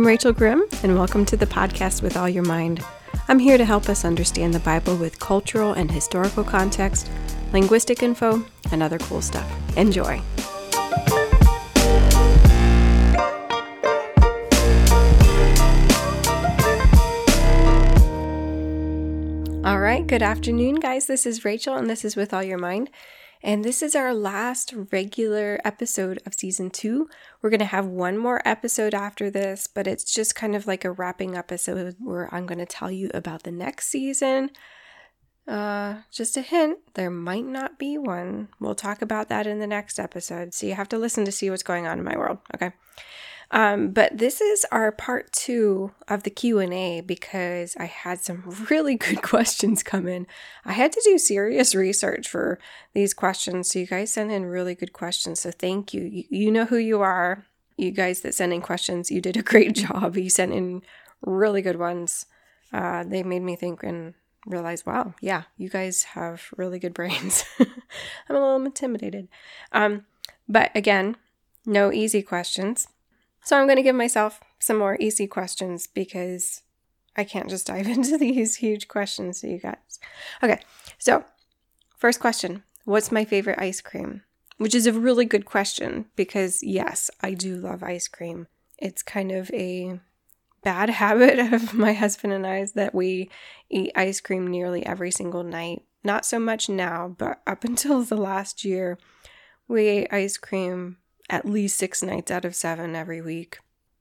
I'm Rachel Grimm, and welcome to the podcast with All Your Mind. I'm here to help us understand the Bible with cultural and historical context, linguistic info, and other cool stuff. Enjoy. All right, good afternoon, guys. This is Rachel, and this is With All Your Mind. And this is our last regular episode of season two. We're going to have one more episode after this, but it's just kind of like a wrapping episode where I'm going to tell you about the next season. Uh, just a hint, there might not be one. We'll talk about that in the next episode. So you have to listen to see what's going on in my world. Okay. Um, but this is our part two of the Q&A because I had some really good questions come in. I had to do serious research for these questions. So you guys sent in really good questions. So thank you. You, you know who you are. You guys that send in questions, you did a great job. You sent in really good ones. Uh, they made me think and realize, wow, yeah, you guys have really good brains. I'm a little intimidated. Um, but again, no easy questions. So I'm going to give myself some more easy questions because I can't just dive into these huge questions to you guys. Okay, so first question What's my favorite ice cream? Which is a really good question because, yes, I do love ice cream. It's kind of a bad habit of my husband and I's that we eat ice cream nearly every single night. Not so much now, but up until the last year, we ate ice cream at least six nights out of seven every week.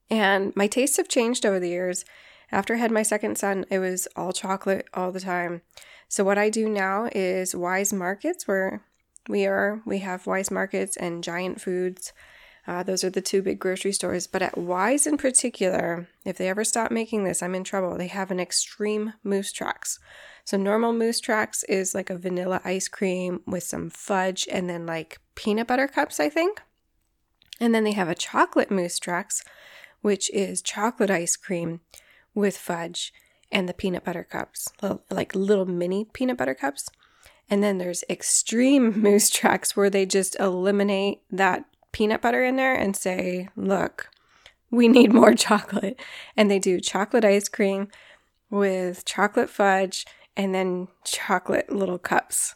And my tastes have changed over the years. After I had my second son, it was all chocolate all the time. So what I do now is Weis Markets, where we are. We have Weis Markets and Giant Foods. Uh, those are the two big grocery stores. But at Weis in particular, if they ever stop making this, I'm in trouble. They have an extreme Moose Tracks. So normal Moose Tracks is like a vanilla ice cream with some fudge and then like peanut butter cups, I think. And then they have a chocolate Moose Tracks, which is chocolate ice cream with fudge and the peanut butter cups, like little mini peanut butter cups. And then there's extreme Moose Tracks where they just eliminate that peanut butter in there and say, look, we need more chocolate. And they do chocolate ice cream with chocolate fudge and then chocolate little cups.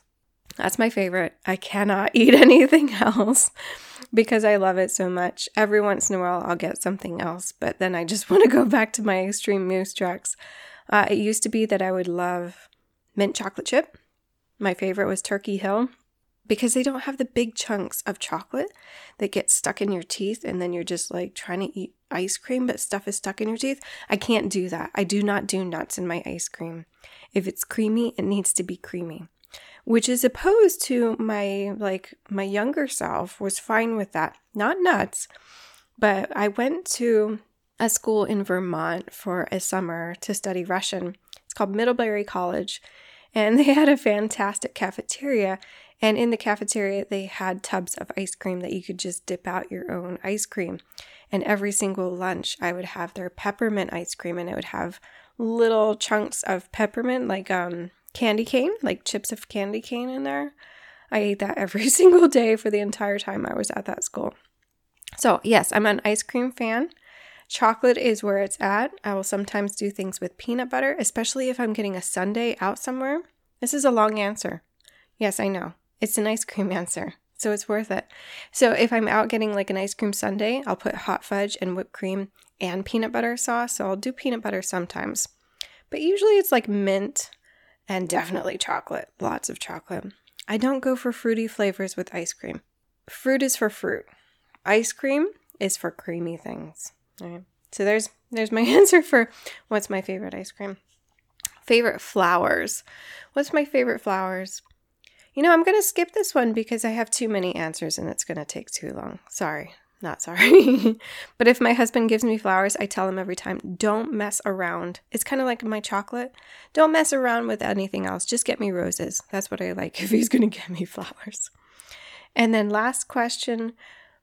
That's my favorite. I cannot eat anything else because I love it so much. Every once in a while, I'll get something else, but then I just want to go back to my extreme moose tracks. Uh, it used to be that I would love mint chocolate chip. My favorite was Turkey Hill because they don't have the big chunks of chocolate that get stuck in your teeth and then you're just like trying to eat ice cream but stuff is stuck in your teeth. I can't do that. I do not do nuts in my ice cream. If it's creamy, it needs to be creamy which is opposed to my like my younger self was fine with that. Not nuts, but I went to a school in Vermont for a summer to study Russian. It's called Middlebury College, and they had a fantastic cafeteria. And in the cafeteria, they had tubs of ice cream that you could just dip out your own ice cream. And every single lunch, I would have their peppermint ice cream, and it would have little chunks of peppermint, like um, candy cane, like chips of candy cane in there. I ate that every single day for the entire time I was at that school. So, yes, I'm an ice cream fan. Chocolate is where it's at. I will sometimes do things with peanut butter, especially if I'm getting a sundae out somewhere. This is a long answer. Yes, I know. It's an ice cream answer, so it's worth it. So, if I'm out getting like an ice cream sundae, I'll put hot fudge and whipped cream and peanut butter sauce. So, I'll do peanut butter sometimes. But usually it's like mint and definitely chocolate, lots of chocolate. I don't go for fruity flavors with ice cream. Fruit is for fruit. Ice cream is for creamy things. So there's there's my answer for what's my favorite ice cream. Favorite flowers. What's my favorite flowers? You know, I'm going to skip this one because I have too many answers and it's going to take too long. Sorry not sorry. but if my husband gives me flowers, I tell him every time, don't mess around. It's kind of like my chocolate. Don't mess around with anything else. Just get me roses. That's what I like if he's going to get me flowers. And then last question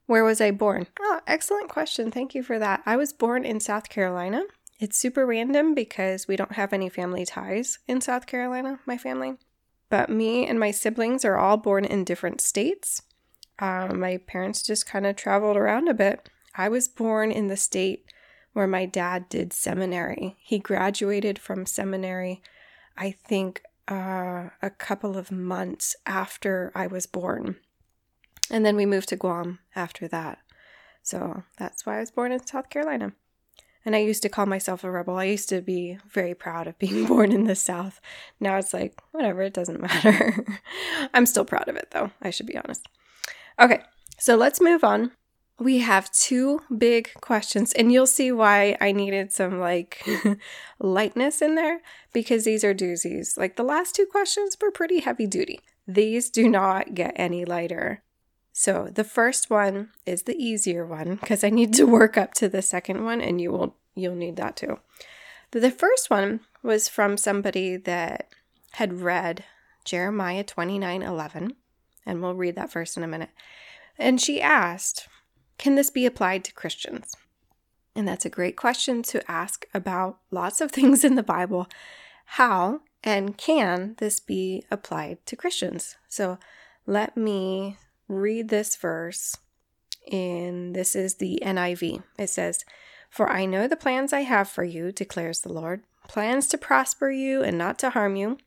Where was I born? Oh, excellent question. Thank you for that. I was born in South Carolina. It's super random because we don't have any family ties in South Carolina, my family. But me and my siblings are all born in different states. Um, my parents just kind of traveled around a bit. I was born in the state where my dad did seminary. He graduated from seminary, I think, uh, a couple of months after I was born. And then we moved to Guam after that. So that's why I was born in South Carolina. And I used to call myself a rebel. I used to be very proud of being born in the South. Now it's like, whatever, it doesn't matter. I'm still proud of it, though, I should be honest. Okay, so let's move on. We have two big questions, and you'll see why I needed some like lightness in there because these are doozies. Like the last two questions were pretty heavy duty. These do not get any lighter. So the first one is the easier one because I need to work up to the second one and you will you'll need that too. The first one was from somebody that had read Jeremiah 29:11 and we'll read that first in a minute. And she asked, "Can this be applied to Christians?" And that's a great question to ask about lots of things in the Bible. How and can this be applied to Christians? So let me read this verse in this is the NIV. It says, For I know the plans I have for you, declares the Lord plans to prosper you and not to harm you,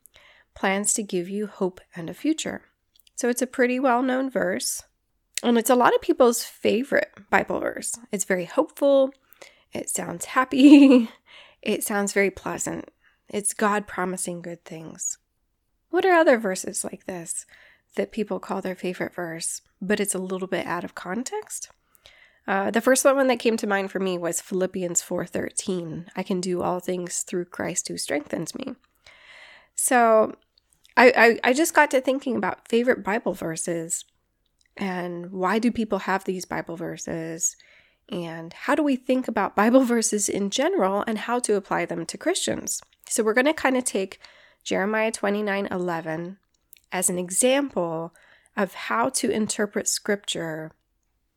plans to give you hope and a future. So it's a pretty well known verse, and it's a lot of people's favorite Bible verse. It's very hopeful, it sounds happy, it sounds very pleasant. It's God promising good things. What are other verses like this? that people call their favorite verse, but it's a little bit out of context. Uh, the first one that came to mind for me was Philippians 4:13. I can do all things through Christ who strengthens me. So I, I, I just got to thinking about favorite Bible verses and why do people have these Bible verses and how do we think about Bible verses in general and how to apply them to Christians. So we're going to kind of take Jeremiah 29 11 as an example of how to interpret scripture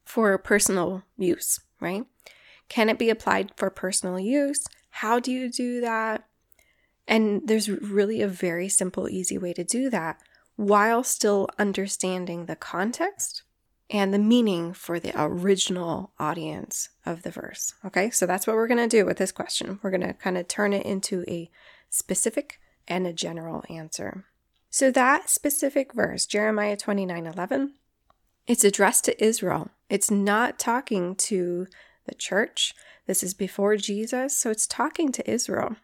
for personal use, right? Can it be applied for personal use? How do you do that? And there's really a very simple, easy way to do that while still understanding the context and the meaning for the original audience of the verse. Okay, so that's what we're going to do with this question. We're going to kind of turn it into a specific and a general answer. So that specific verse, Jeremiah 29 11, it's addressed to Israel. It's not talking to the church. This is before Jesus, so it's talking to Israel.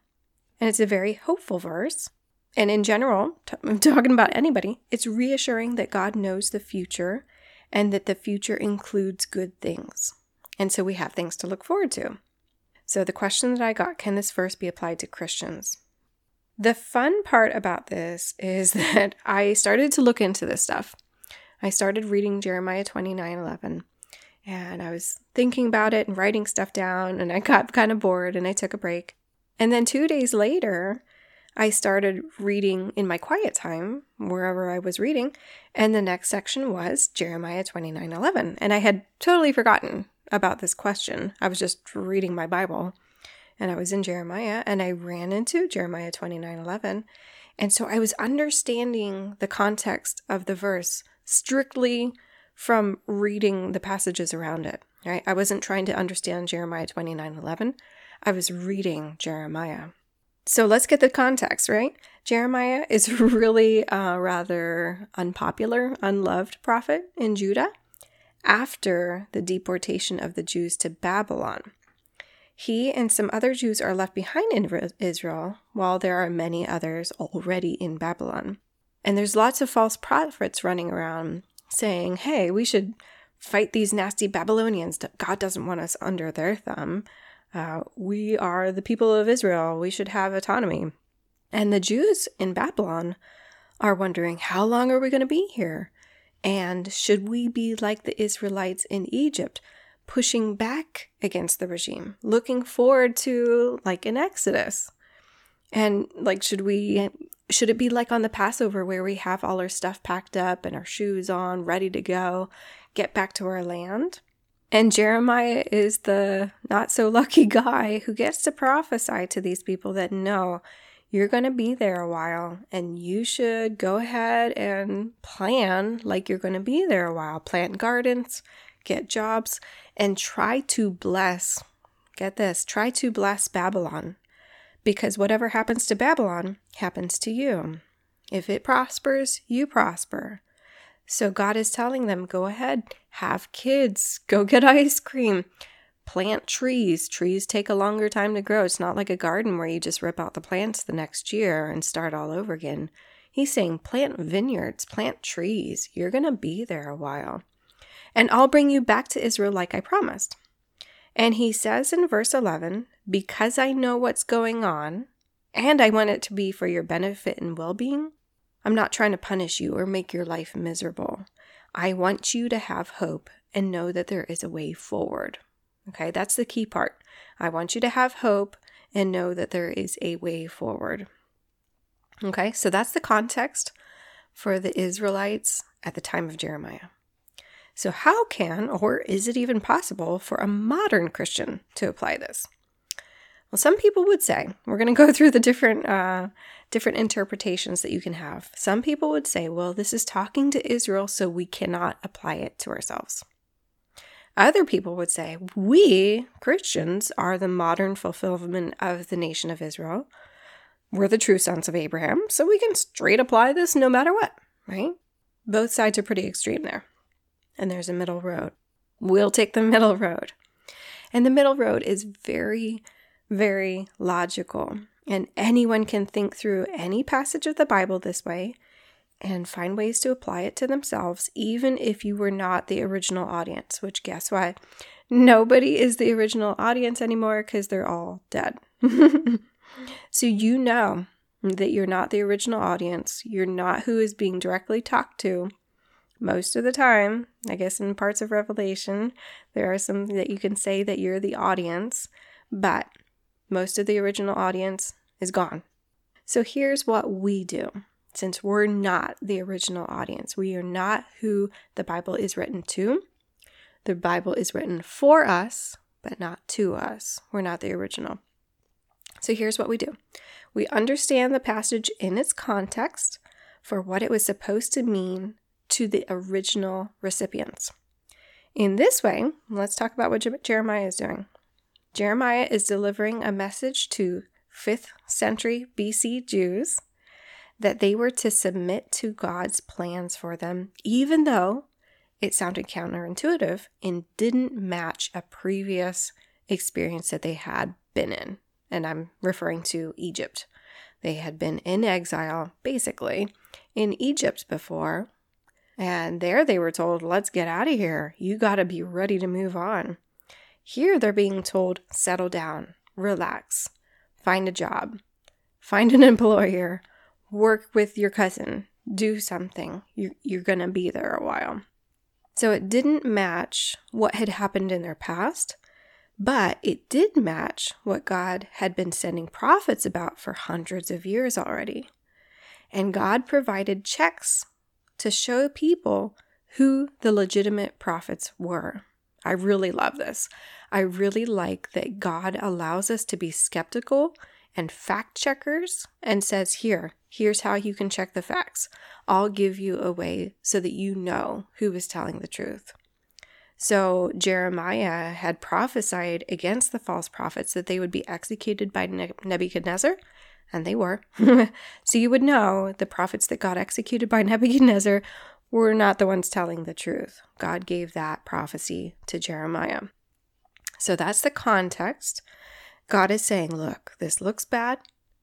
And it's a very hopeful verse. And in general, t- talking about anybody, it's reassuring that God knows the future and that the future includes good things. And so we have things to look forward to. So the question that I got can this verse be applied to Christians? The fun part about this is that I started to look into this stuff. I started reading Jeremiah 29 11 and I was thinking about it and writing stuff down, and I got kind of bored and I took a break. And then two days later, I started reading in my quiet time, wherever I was reading, and the next section was Jeremiah 29 11. And I had totally forgotten about this question. I was just reading my Bible and I was in Jeremiah and I ran into Jeremiah 29 11. And so I was understanding the context of the verse strictly from reading the passages around it, right? I wasn't trying to understand Jeremiah 29 11. I was reading Jeremiah. So let's get the context, right? Jeremiah is really a rather unpopular, unloved prophet in Judah after the deportation of the Jews to Babylon. He and some other Jews are left behind in Israel, while there are many others already in Babylon. And there's lots of false prophets running around saying, hey, we should fight these nasty Babylonians. God doesn't want us under their thumb. Uh, we are the people of Israel. We should have autonomy. And the Jews in Babylon are wondering, how long are we going to be here? And should we be like the Israelites in Egypt? pushing back against the regime, looking forward to like an exodus. And like, should we, should it be like on the Passover where we have all our stuff packed up and our shoes on, ready to go, get back to our land? And Jeremiah is the not so lucky guy who gets to prophesy to these people that no, you're going to be there a while and you should go ahead and plan like you're going to be there a while. Plant gardens, get jobs, and try to bless get this, try to bless Babylon, because whatever happens to Babylon happens to you. If it prospers, you prosper. So God is telling them go ahead, have kids, go get ice cream, plant trees. Trees take a longer time to grow. It's not like a garden where you just rip out the plants the next year and start all over again. He's saying plant vineyards, plant trees. You're going to be there a while. And I'll bring you back to Israel like I promised. And he says in verse 11, Because I know what's going on, and I want it to be for your benefit and well being, I'm not trying to punish you or make your life miserable. I want you to have hope and know that there is a way forward. Okay, that's the key part. I want you to have hope and know that there is a way forward. Okay, so that's the context for the Israelites at the time of Jeremiah. So, how can or is it even possible for a modern Christian to apply this? Well, some people would say we're going to go through the different uh, different interpretations that you can have. Some people would say, well, this is talking to Israel, so we cannot apply it to ourselves. Other people would say, we Christians are the modern fulfillment of the nation of Israel. We're the true sons of Abraham, so we can straight apply this no matter what, right? Both sides are pretty extreme there. And there's a middle road. We'll take the middle road. And the middle road is very, very logical. And anyone can think through any passage of the Bible this way and find ways to apply it to themselves, even if you were not the original audience, which guess what? Nobody is the original audience anymore because they're all dead. so you know that you're not the original audience. You're not who is being directly talked to. Most of the time, I guess in parts of Revelation, there are some that you can say that you're the audience, but most of the original audience is gone. So here's what we do since we're not the original audience. We are not who the Bible is written to. The Bible is written for us, but not to us. We're not the original. So here's what we do we understand the passage in its context for what it was supposed to mean to the original recipients. In this way, let's talk about what Jeremiah is doing. Jeremiah is delivering a message to 5th century BC Jews that they were to submit to God's plans for them, even though it sounded counterintuitive and didn't match a previous experience that they had been in. And I'm referring to Egypt. They had been in exile, basically, in Egypt before. And there they were told, let's get out of here. You got to be ready to move on. Here they're being told, settle down, relax, find a job, find an employer, work with your cousin, do something. You're, you're going to be there a while. So it didn't match what had happened in their past, but it did match what God had been sending prophets about for hundreds of years already. And God provided checks to show people who the legitimate prophets were. I really love this. I really like that God allows us to be skeptical and fact checkers and says, Here, here's how you can check the facts. I'll give you a way so that you know who is telling the truth. So Jeremiah had prophesied against the false prophets that they would be executed by Nebuchadnezzar, and they were. so you would know the prophets that got executed by Nebuchadnezzar were not the ones telling the truth. God gave that prophecy to Jeremiah. So that's the context. God is saying, Look, this looks bad,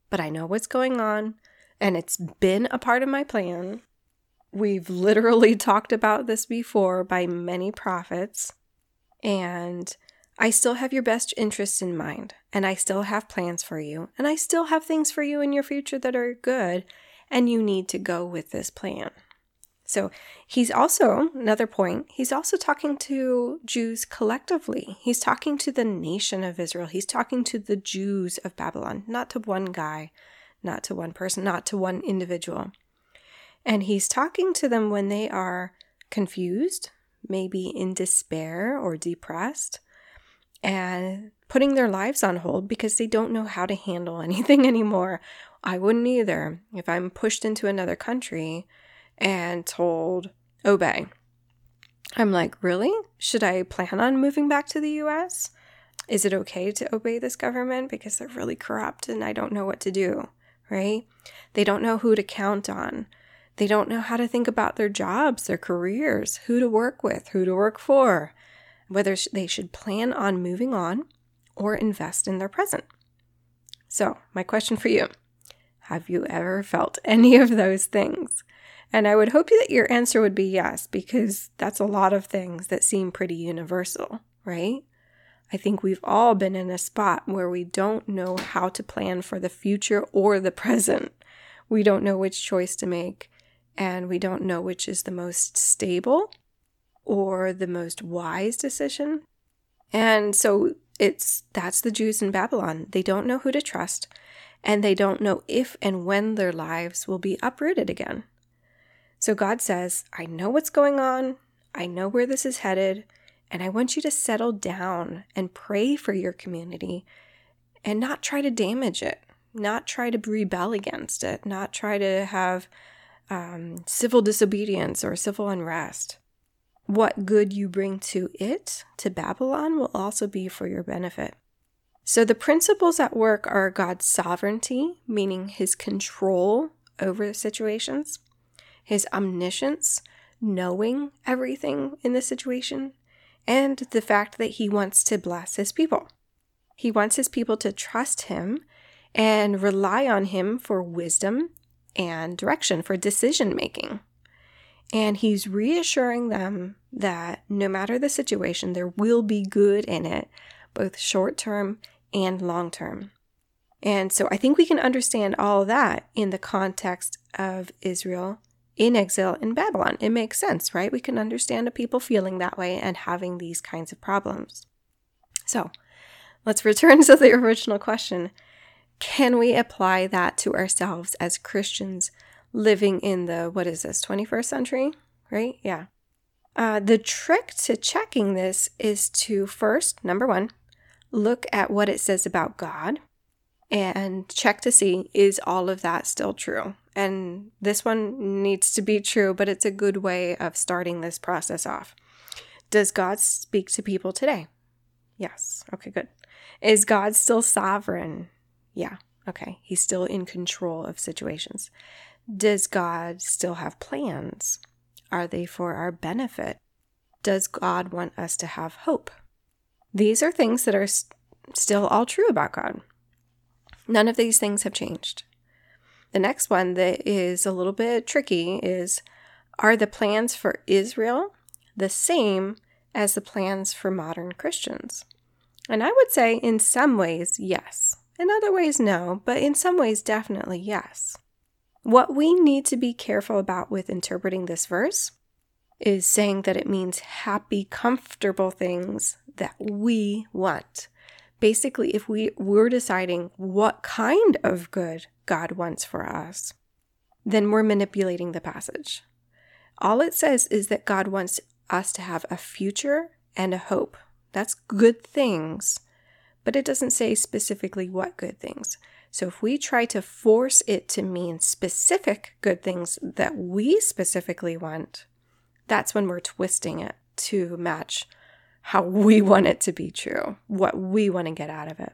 but I know what's going on, and it's been a part of my plan. We've literally talked about this before by many prophets, and I still have your best interests in mind, and I still have plans for you, and I still have things for you in your future that are good, and you need to go with this plan. So he's also, another point, he's also talking to Jews collectively. He's talking to the nation of Israel. He's talking to the Jews of Babylon, not to one guy, not to one person, not to one individual. And he's talking to them when they are confused, maybe in despair or depressed, and putting their lives on hold because they don't know how to handle anything anymore. I wouldn't either. If I'm pushed into another country, and told, obey. I'm like, really? Should I plan on moving back to the US? Is it okay to obey this government because they're really corrupt and I don't know what to do, right? They don't know who to count on. They don't know how to think about their jobs, their careers, who to work with, who to work for, whether they should plan on moving on or invest in their present. So, my question for you have you ever felt any of those things? And I would hope that your answer would be yes, because that's a lot of things that seem pretty universal, right? I think we've all been in a spot where we don't know how to plan for the future or the present. We don't know which choice to make, and we don't know which is the most stable or the most wise decision. And so it's that's the Jews in Babylon. They don't know who to trust, and they don't know if and when their lives will be uprooted again. So God says, I know what's going on, I know where this is headed, and I want you to settle down and pray for your community and not try to damage it, not try to rebel against it, not try to have um, civil disobedience or civil unrest. What good you bring to it, to Babylon, will also be for your benefit. So, the principles at work are God's sovereignty, meaning his control over situations, his omniscience, knowing everything in the situation, and the fact that he wants to bless his people. He wants his people to trust him and rely on him for wisdom and direction for decision making. And he's reassuring them that no matter the situation, there will be good in it, both short term and long term. And so I think we can understand all that in the context of Israel in exile in Babylon. It makes sense, right? We can understand a people feeling that way and having these kinds of problems. So let's return to the original question Can we apply that to ourselves as Christians living in the, what is this, 21st century? Right? Yeah. Uh, the trick to checking this is to first, number one, look at what it says about God and check to see is all of that still true? And this one needs to be true, but it's a good way of starting this process off. Does God speak to people today? Yes. Okay, good. Is God still sovereign? Yeah. Okay. He's still in control of situations. Does God still have plans? Are they for our benefit? Does God want us to have hope? These are things that are still all true about God. None of these things have changed. The next one that is a little bit tricky is Are the plans for Israel the same as the plans for modern Christians? And I would say in some ways, yes. In other ways, no, but in some ways, definitely yes. What we need to be careful about with interpreting this verse is saying that it means happy, comfortable things that we want. Basically, if we were deciding what kind of good God wants for us, then we're manipulating the passage. All it says is that God wants us to have a future and a hope. That's good things, but it doesn't say specifically what good things. So if we try to force it to mean specific good things that we specifically want, that's when we're twisting it to match how we want it to be true, what we want to get out of it.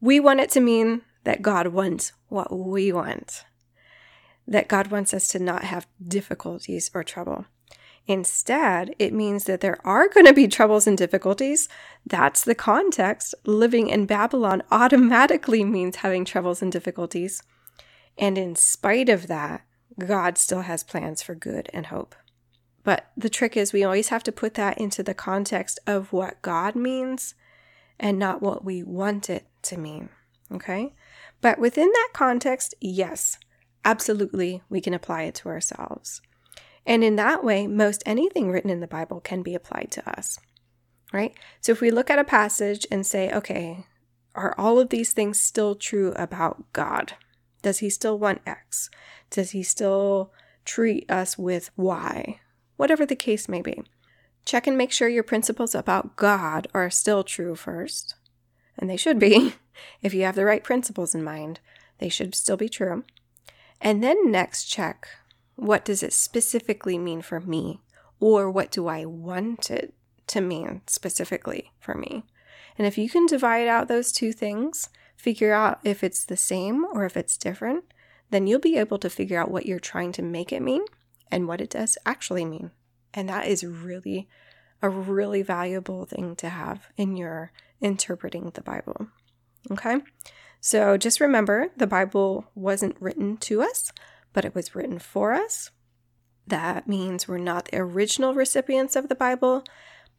We want it to mean that God wants what we want, that God wants us to not have difficulties or trouble. Instead, it means that there are going to be troubles and difficulties. That's the context. Living in Babylon automatically means having troubles and difficulties. And in spite of that, God still has plans for good and hope. But the trick is, we always have to put that into the context of what God means and not what we want it to mean. Okay? But within that context, yes, absolutely, we can apply it to ourselves. And in that way, most anything written in the Bible can be applied to us, right? So if we look at a passage and say, okay, are all of these things still true about God? Does he still want X? Does he still treat us with Y? Whatever the case may be. Check and make sure your principles about God are still true first. And they should be. If you have the right principles in mind, they should still be true. And then next check what does it specifically mean for me? Or what do I want it to mean specifically for me? And if you can divide out those two things, figure out if it's the same or if it's different, then you'll be able to figure out what you're trying to make it mean and what it does actually mean. And that is really a really valuable thing to have in your interpreting the Bible. Okay? So just remember the Bible wasn't written to us, but it was written for us. That means we're not the original recipients of the Bible,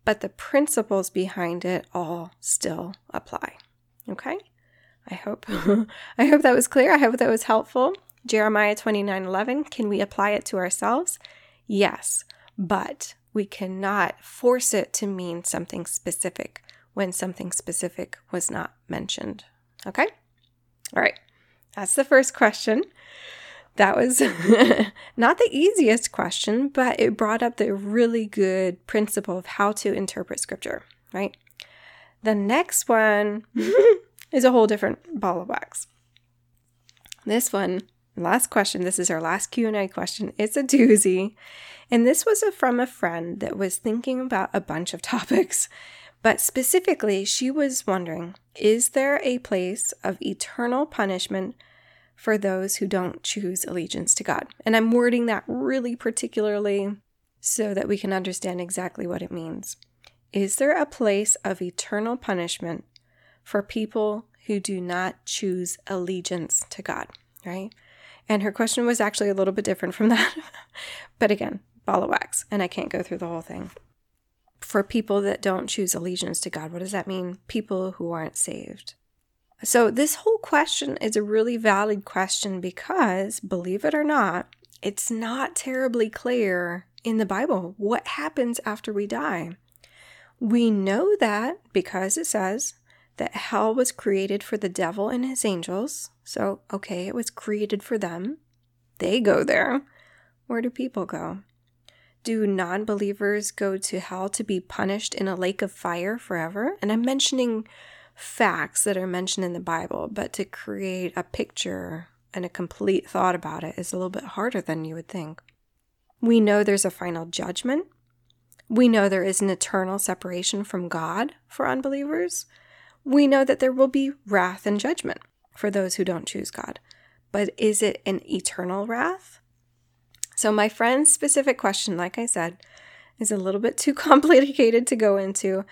but the principles behind it all still apply. Okay? I hope I hope that was clear. I hope that was helpful. Jeremiah 29:11, can we apply it to ourselves? Yes, but we cannot force it to mean something specific when something specific was not mentioned. Okay? All right. That's the first question. That was not the easiest question, but it brought up the really good principle of how to interpret scripture, right? The next one is a whole different ball of wax. This one, last question, this is our last Q&A question. It's a doozy. And this was a, from a friend that was thinking about a bunch of topics but specifically, she was wondering is there a place of eternal punishment for those who don't choose allegiance to God? And I'm wording that really particularly so that we can understand exactly what it means. Is there a place of eternal punishment for people who do not choose allegiance to God? Right? And her question was actually a little bit different from that. but again, ball of wax, and I can't go through the whole thing for people that don't choose allegiance to God? What does that mean? People who aren't saved. So, this whole question is a really valid question because, believe it or not, it's not terribly clear in the Bible what happens after we die. We know that because it says that hell was created for the devil and his angels. So, okay, it was created for them. They go there. Where do people go? Do non believers go to hell to be punished in a lake of fire forever? And I'm mentioning facts that are mentioned in the Bible, but to create a picture and a complete thought about it is a little bit harder than you would think. We know there's a final judgment. We know there is an eternal separation from God for unbelievers. We know that there will be wrath and judgment for those who don't choose God. But is it an eternal wrath? So, my friend's specific question, like I said, is a little bit too complicated to go into,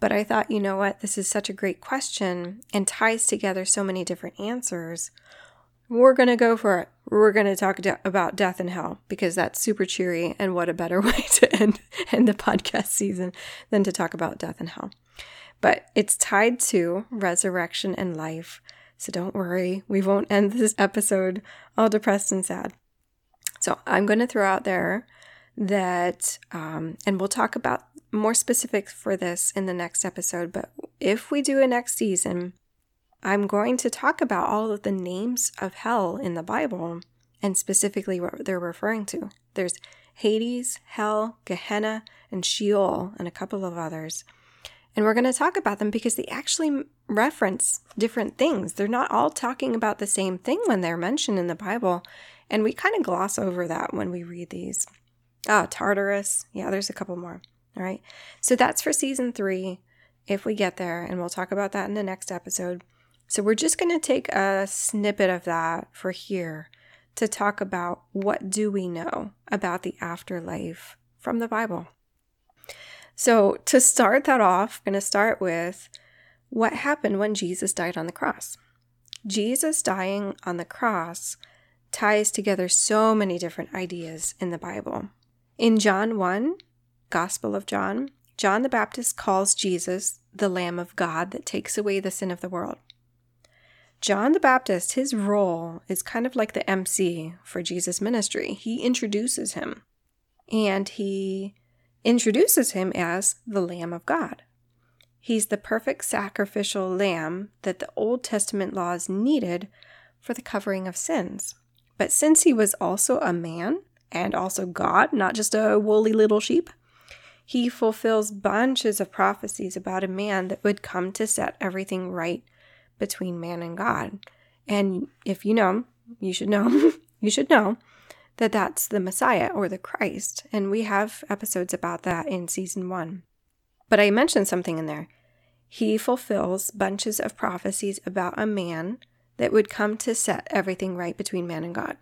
but I thought, you know what, this is such a great question and ties together so many different answers. We're going to go for it. We're going to talk de- about death and hell because that's super cheery. And what a better way to end, end the podcast season than to talk about death and hell. But it's tied to resurrection and life. So don't worry, we won't end this episode all depressed and sad. So I'm going to throw out there that, um, and we'll talk about more specifics for this in the next episode. But if we do a next season, I'm going to talk about all of the names of hell in the Bible and specifically what they're referring to. There's Hades, Hell, Gehenna, and Sheol, and a couple of others. And we're going to talk about them because they actually reference different things. They're not all talking about the same thing when they're mentioned in the Bible. And we kind of gloss over that when we read these. Ah, Tartarus. Yeah, there's a couple more. All right. So that's for season three, if we get there. And we'll talk about that in the next episode. So we're just going to take a snippet of that for here to talk about what do we know about the afterlife from the Bible. So to start that off, I'm going to start with what happened when Jesus died on the cross. Jesus dying on the cross ties together so many different ideas in the Bible. In John 1, Gospel of John, John the Baptist calls Jesus the Lamb of God that takes away the sin of the world. John the Baptist, his role is kind of like the MC for Jesus' ministry. He introduces him and he introduces him as the Lamb of God. He's the perfect sacrificial lamb that the Old Testament laws needed for the covering of sins. But since he was also a man and also God, not just a woolly little sheep, he fulfills bunches of prophecies about a man that would come to set everything right between man and God. And if you know, you should know, you should know that that's the Messiah or the Christ. And we have episodes about that in season one. But I mentioned something in there. he fulfills bunches of prophecies about a man that would come to set everything right between man and God.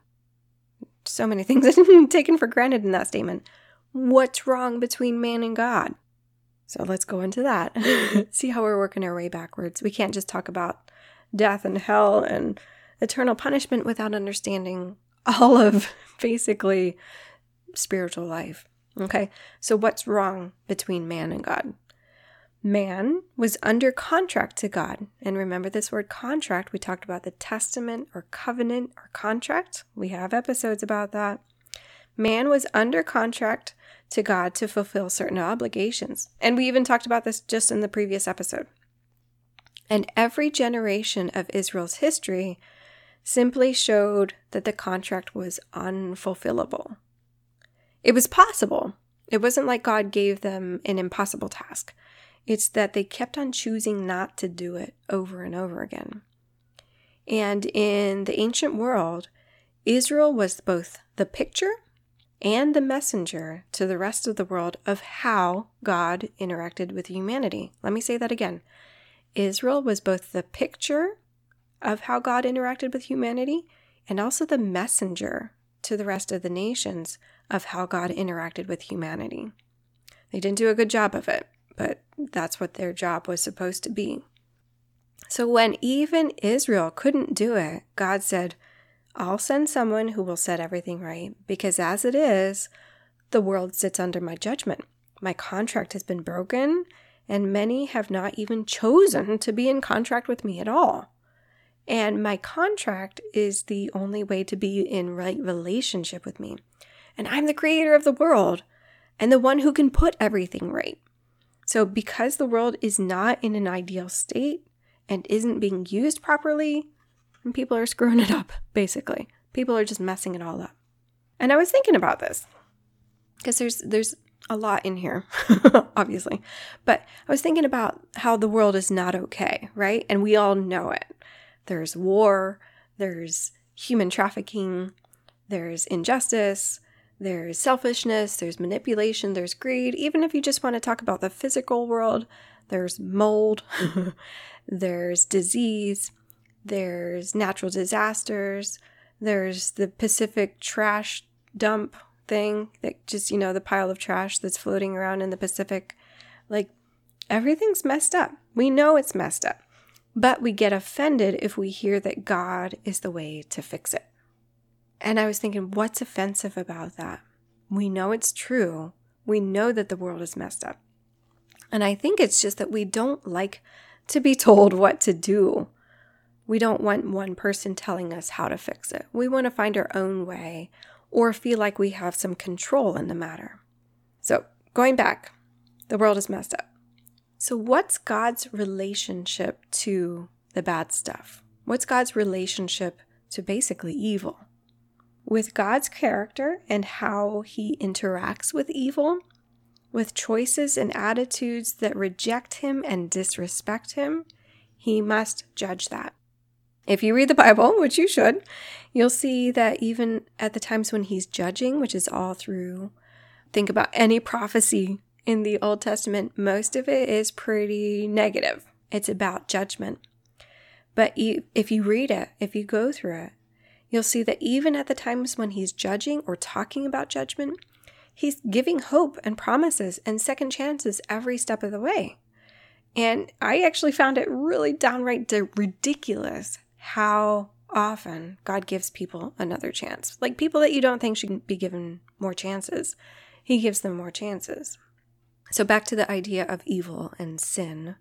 So many things taken for granted in that statement. What's wrong between man and God? So let's go into that. See how we're working our way backwards. We can't just talk about death and hell and eternal punishment without understanding all of basically spiritual life. Okay, so what's wrong between man and God? Man was under contract to God. And remember this word contract, we talked about the testament or covenant or contract. We have episodes about that. Man was under contract to God to fulfill certain obligations. And we even talked about this just in the previous episode. And every generation of Israel's history simply showed that the contract was unfulfillable. It was possible. It wasn't like God gave them an impossible task. It's that they kept on choosing not to do it over and over again. And in the ancient world, Israel was both the picture and the messenger to the rest of the world of how God interacted with humanity. Let me say that again. Israel was both the picture of how God interacted with humanity and also the messenger to the rest of the nations of how God interacted with humanity. They didn't do a good job of it, but that's what their job was supposed to be. So when even Israel couldn't do it, God said, I'll send someone who will set everything right, because as it is, the world sits under my judgment. My contract has been broken, and many have not even chosen to be in contract with me at all. And my contract is the only way to be in right relationship with me. And I'm the creator of the world and the one who can put everything right. So, because the world is not in an ideal state and isn't being used properly, people are screwing it up, basically. People are just messing it all up. And I was thinking about this because there's there's a lot in here, obviously. But I was thinking about how the world is not okay, right? And we all know it. There's war, there's human trafficking, there's injustice, there's selfishness, there's manipulation, there's greed. Even if you just want to talk about the physical world, there's mold, there's disease, there's natural disasters, there's the Pacific trash dump thing that just, you know, the pile of trash that's floating around in the Pacific. Like, everything's messed up. We know it's messed up. But we get offended if we hear that God is the way to fix it. And I was thinking, what's offensive about that? We know it's true. We know that the world is messed up. And I think it's just that we don't like to be told what to do. We don't want one person telling us how to fix it. We want to find our own way or feel like we have some control in the matter. So, going back, the world is messed up. So, what's God's relationship to the bad stuff? What's God's relationship to basically evil? with God's character and how he interacts with evil, with choices and attitudes that reject him and disrespect him, he must judge that. If you read the Bible, which you should, you'll see that even at the times when he's judging, which is all through, think about any prophecy in the Old Testament, most of it is pretty negative. It's about judgment. But if you read it, if you go through it, you'll see that even at the times when he's judging or talking about judgment, he's giving hope and promises and second chances every step of the way. And I actually found it really downright ridiculous how often God gives people another chance. Like people that you don't think should be given more chances, He gives them more chances. So, back to the idea of evil and sin,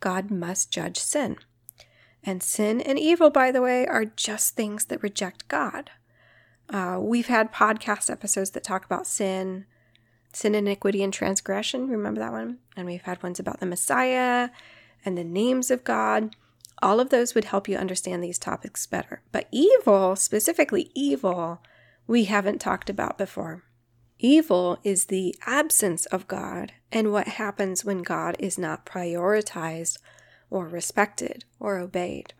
God must judge sin. And sin and evil, by the way, are just things that reject God. Uh, we've had podcast episodes that talk about sin, sin, iniquity, and transgression. Remember that one? And we've had ones about the Messiah and the names of God. All of those would help you understand these topics better. But evil, specifically evil, we haven't talked about before. Evil is the absence of God and what happens when God is not prioritized or respected or obeyed.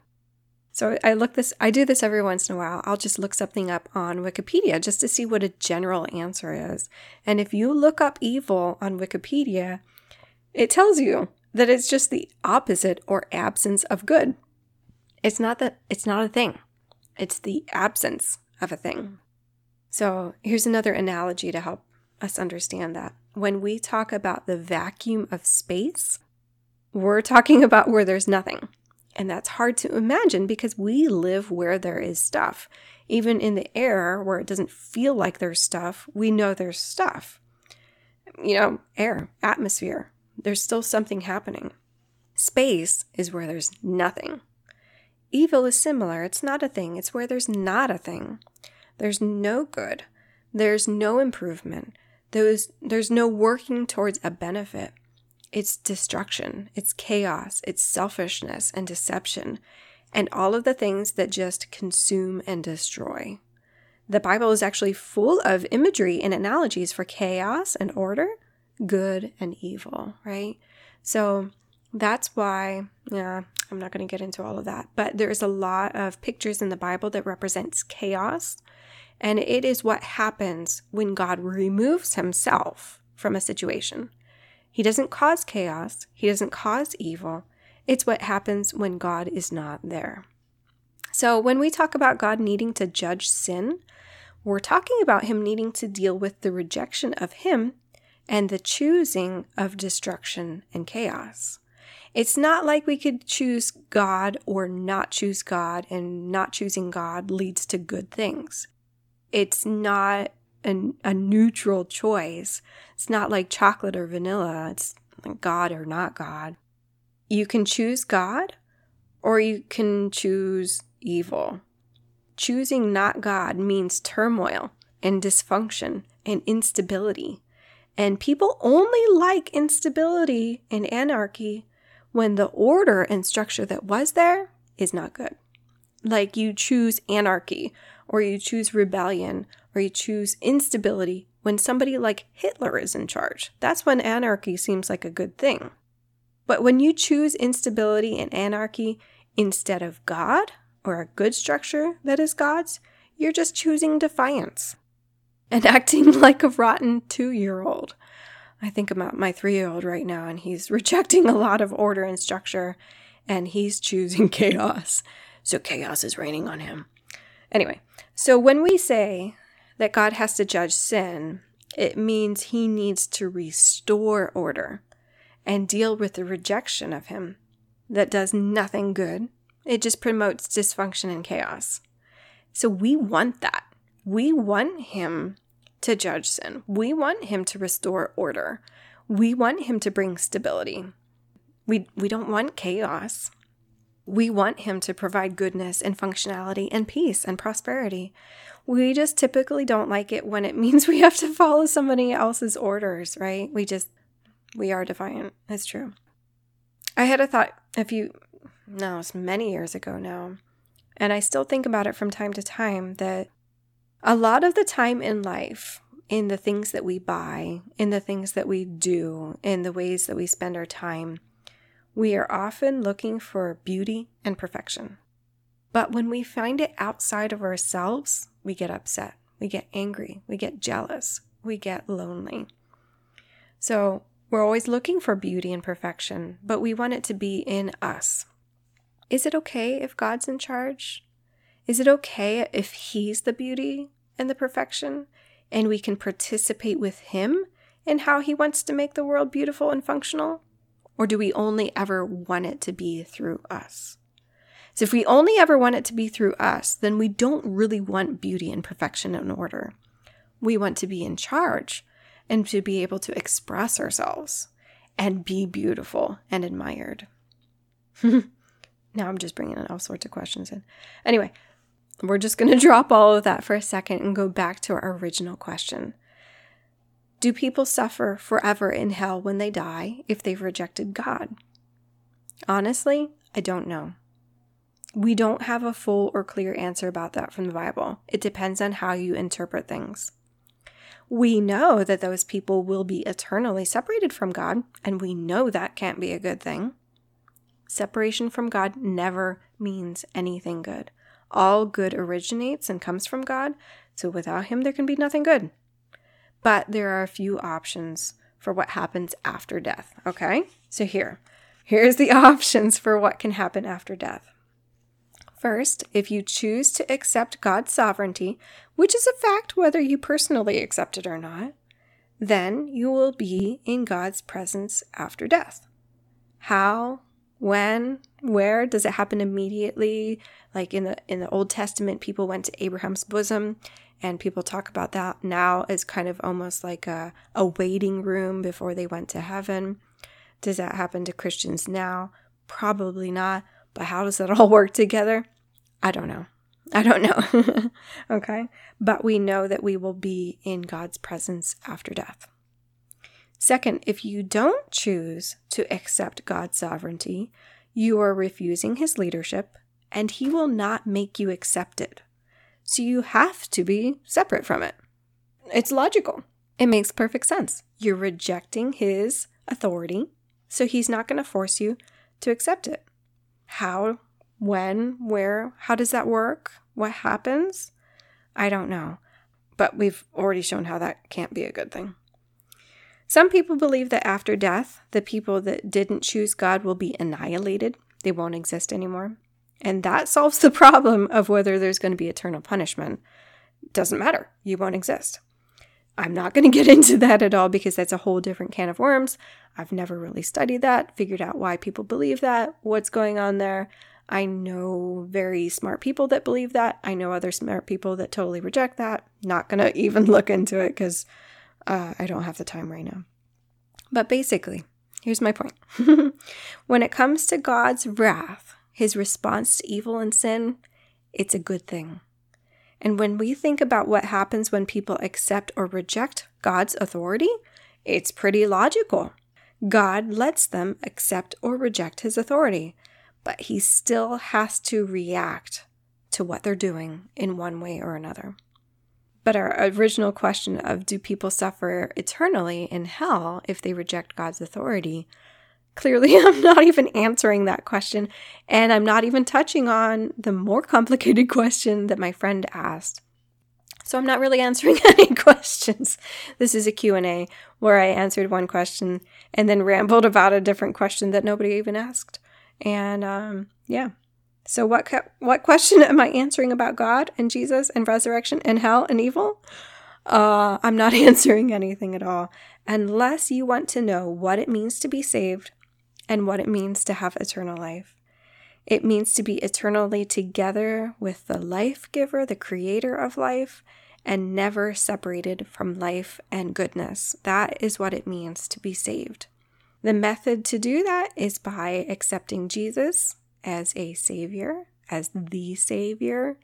So I look this I do this every once in a while. I'll just look something up on Wikipedia just to see what a general answer is. And if you look up evil on Wikipedia, it tells you that it's just the opposite or absence of good. It's not that it's not a thing. It's the absence of a thing. So, here's another analogy to help us understand that. When we talk about the vacuum of space, we're talking about where there's nothing. And that's hard to imagine because we live where there is stuff. Even in the air where it doesn't feel like there's stuff, we know there's stuff. You know, air, atmosphere, there's still something happening. Space is where there's nothing. Evil is similar. It's not a thing, it's where there's not a thing. There's no good. There's no improvement. There's, there's no working towards a benefit. It's destruction, it's chaos, it's selfishness and deception, and all of the things that just consume and destroy. The Bible is actually full of imagery and analogies for chaos and order, good and evil, right? So that's why, yeah, I'm not going to get into all of that, but there's a lot of pictures in the Bible that represents chaos, and it is what happens when God removes himself from a situation. He doesn't cause chaos, He doesn't cause evil. It's what happens when God is not there. So, when we talk about God needing to judge sin, we're talking about Him needing to deal with the rejection of Him and the choosing of destruction and chaos. It's not like we could choose God or not choose God, and not choosing God leads to good things. It's not a, a neutral choice. It's not like chocolate or vanilla, it's God or not God. You can choose God or you can choose evil. Choosing not God means turmoil and dysfunction and instability. And people only like instability and anarchy when the order and structure that was there is not good. Like you choose anarchy or you choose rebellion or you choose instability when somebody like Hitler is in charge. That's when anarchy seems like a good thing. But when you choose instability and anarchy instead of God or a good structure that is God's, you're just choosing defiance and acting like a rotten two year old. I think about my three year old right now, and he's rejecting a lot of order and structure, and he's choosing chaos. So chaos is raining on him. Anyway, so when we say that God has to judge sin, it means he needs to restore order and deal with the rejection of him that does nothing good. It just promotes dysfunction and chaos. So we want that. We want him to judge sin. We want him to restore order. We want him to bring stability. We, we don't want chaos. We want him to provide goodness and functionality and peace and prosperity. We just typically don't like it when it means we have to follow somebody else's orders, right? We just, we are defiant. It's true. I had a thought a few, no, it's many years ago now, and I still think about it from time to time that a lot of the time in life, in the things that we buy, in the things that we do, in the ways that we spend our time, we are often looking for beauty and perfection. But when we find it outside of ourselves, we get upset, we get angry, we get jealous, we get lonely. So we're always looking for beauty and perfection, but we want it to be in us. Is it okay if God's in charge? Is it okay if He's the beauty and the perfection and we can participate with Him in how He wants to make the world beautiful and functional? Or do we only ever want it to be through us? So if we only ever want it to be through us, then we don't really want beauty and perfection and order. We want to be in charge and to be able to express ourselves and be beautiful and admired. now I'm just bringing in all sorts of questions in. Anyway, we're just going to drop all of that for a second and go back to our original question. Do people suffer forever in hell when they die if they've rejected God? Honestly, I don't know. We don't have a full or clear answer about that from the Bible. It depends on how you interpret things. We know that those people will be eternally separated from God, and we know that can't be a good thing. Separation from God never means anything good. All good originates and comes from God, so without Him, there can be nothing good. But there are a few options for what happens after death, okay? So here, Here's the options for what can happen after death. First, if you choose to accept God's sovereignty, which is a fact whether you personally accept it or not, then you will be in God's presence after death. How, when, where does it happen immediately? Like in the in the Old Testament, people went to Abraham's bosom, and people talk about that now as kind of almost like a, a waiting room before they went to heaven. Does that happen to Christians now? Probably not. But how does that all work together? I don't know. I don't know. okay. But we know that we will be in God's presence after death. Second, if you don't choose to accept God's sovereignty, you are refusing his leadership and he will not make you accept it. So you have to be separate from it. It's logical. It makes perfect sense. You're rejecting his authority, so he's not going to force you to accept it. How when, where, how does that work? What happens? I don't know. But we've already shown how that can't be a good thing. Some people believe that after death, the people that didn't choose God will be annihilated. They won't exist anymore. And that solves the problem of whether there's going to be eternal punishment. Doesn't matter. You won't exist. I'm not going to get into that at all because that's a whole different can of worms. I've never really studied that, figured out why people believe that, what's going on there. I know very smart people that believe that. I know other smart people that totally reject that. Not going to even look into it because uh, I don't have the time right now. But basically, here's my point. when it comes to God's wrath, his response to evil and sin, it's a good thing. And when we think about what happens when people accept or reject God's authority, it's pretty logical. God lets them accept or reject his authority but he still has to react to what they're doing in one way or another. But our original question of do people suffer eternally in hell if they reject God's authority? Clearly, I'm not even answering that question, and I'm not even touching on the more complicated question that my friend asked. So I'm not really answering any questions. This is a Q&A where I answered one question and then rambled about a different question that nobody even asked. And um, yeah. So what what question am I answering about God and Jesus and resurrection and hell and evil? Uh, I'm not answering anything at all unless you want to know what it means to be saved and what it means to have eternal life. It means to be eternally together with the life giver, the creator of life, and never separated from life and goodness. That is what it means to be saved. The method to do that is by accepting Jesus as a savior, as the savior.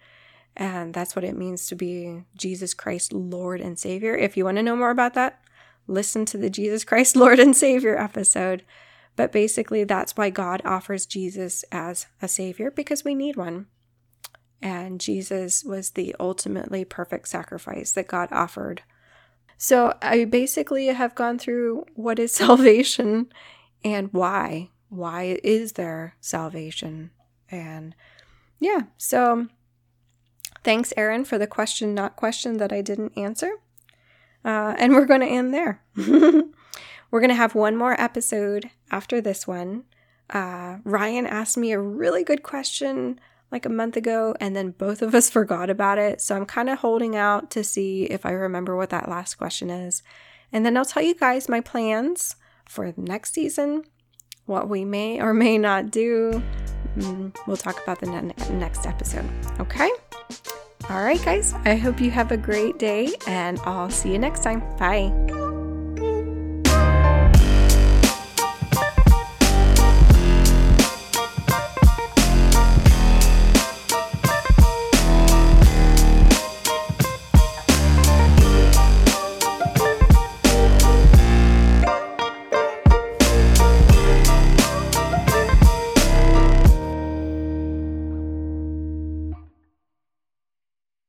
And that's what it means to be Jesus Christ, Lord and Savior. If you want to know more about that, listen to the Jesus Christ, Lord and Savior episode. But basically, that's why God offers Jesus as a Savior, because we need one. And Jesus was the ultimately perfect sacrifice that God offered so I basically have gone through what is salvation and why. Why is there salvation? And yeah, so thanks, Aaron, for the question, not question that I didn't answer. Uh, and we're going to end there. we're going to have one more episode after this one. Uh, Ryan asked me a really good question like a month ago, and then both of us forgot about it. So I'm kind of holding out to see if I remember what that last question is. And then I'll tell you guys my plans for next season, what we may or may not do. Mm, we'll talk about the ne- next episode. Okay? All right, guys. I hope you have a great day, and I'll see you next time. Bye.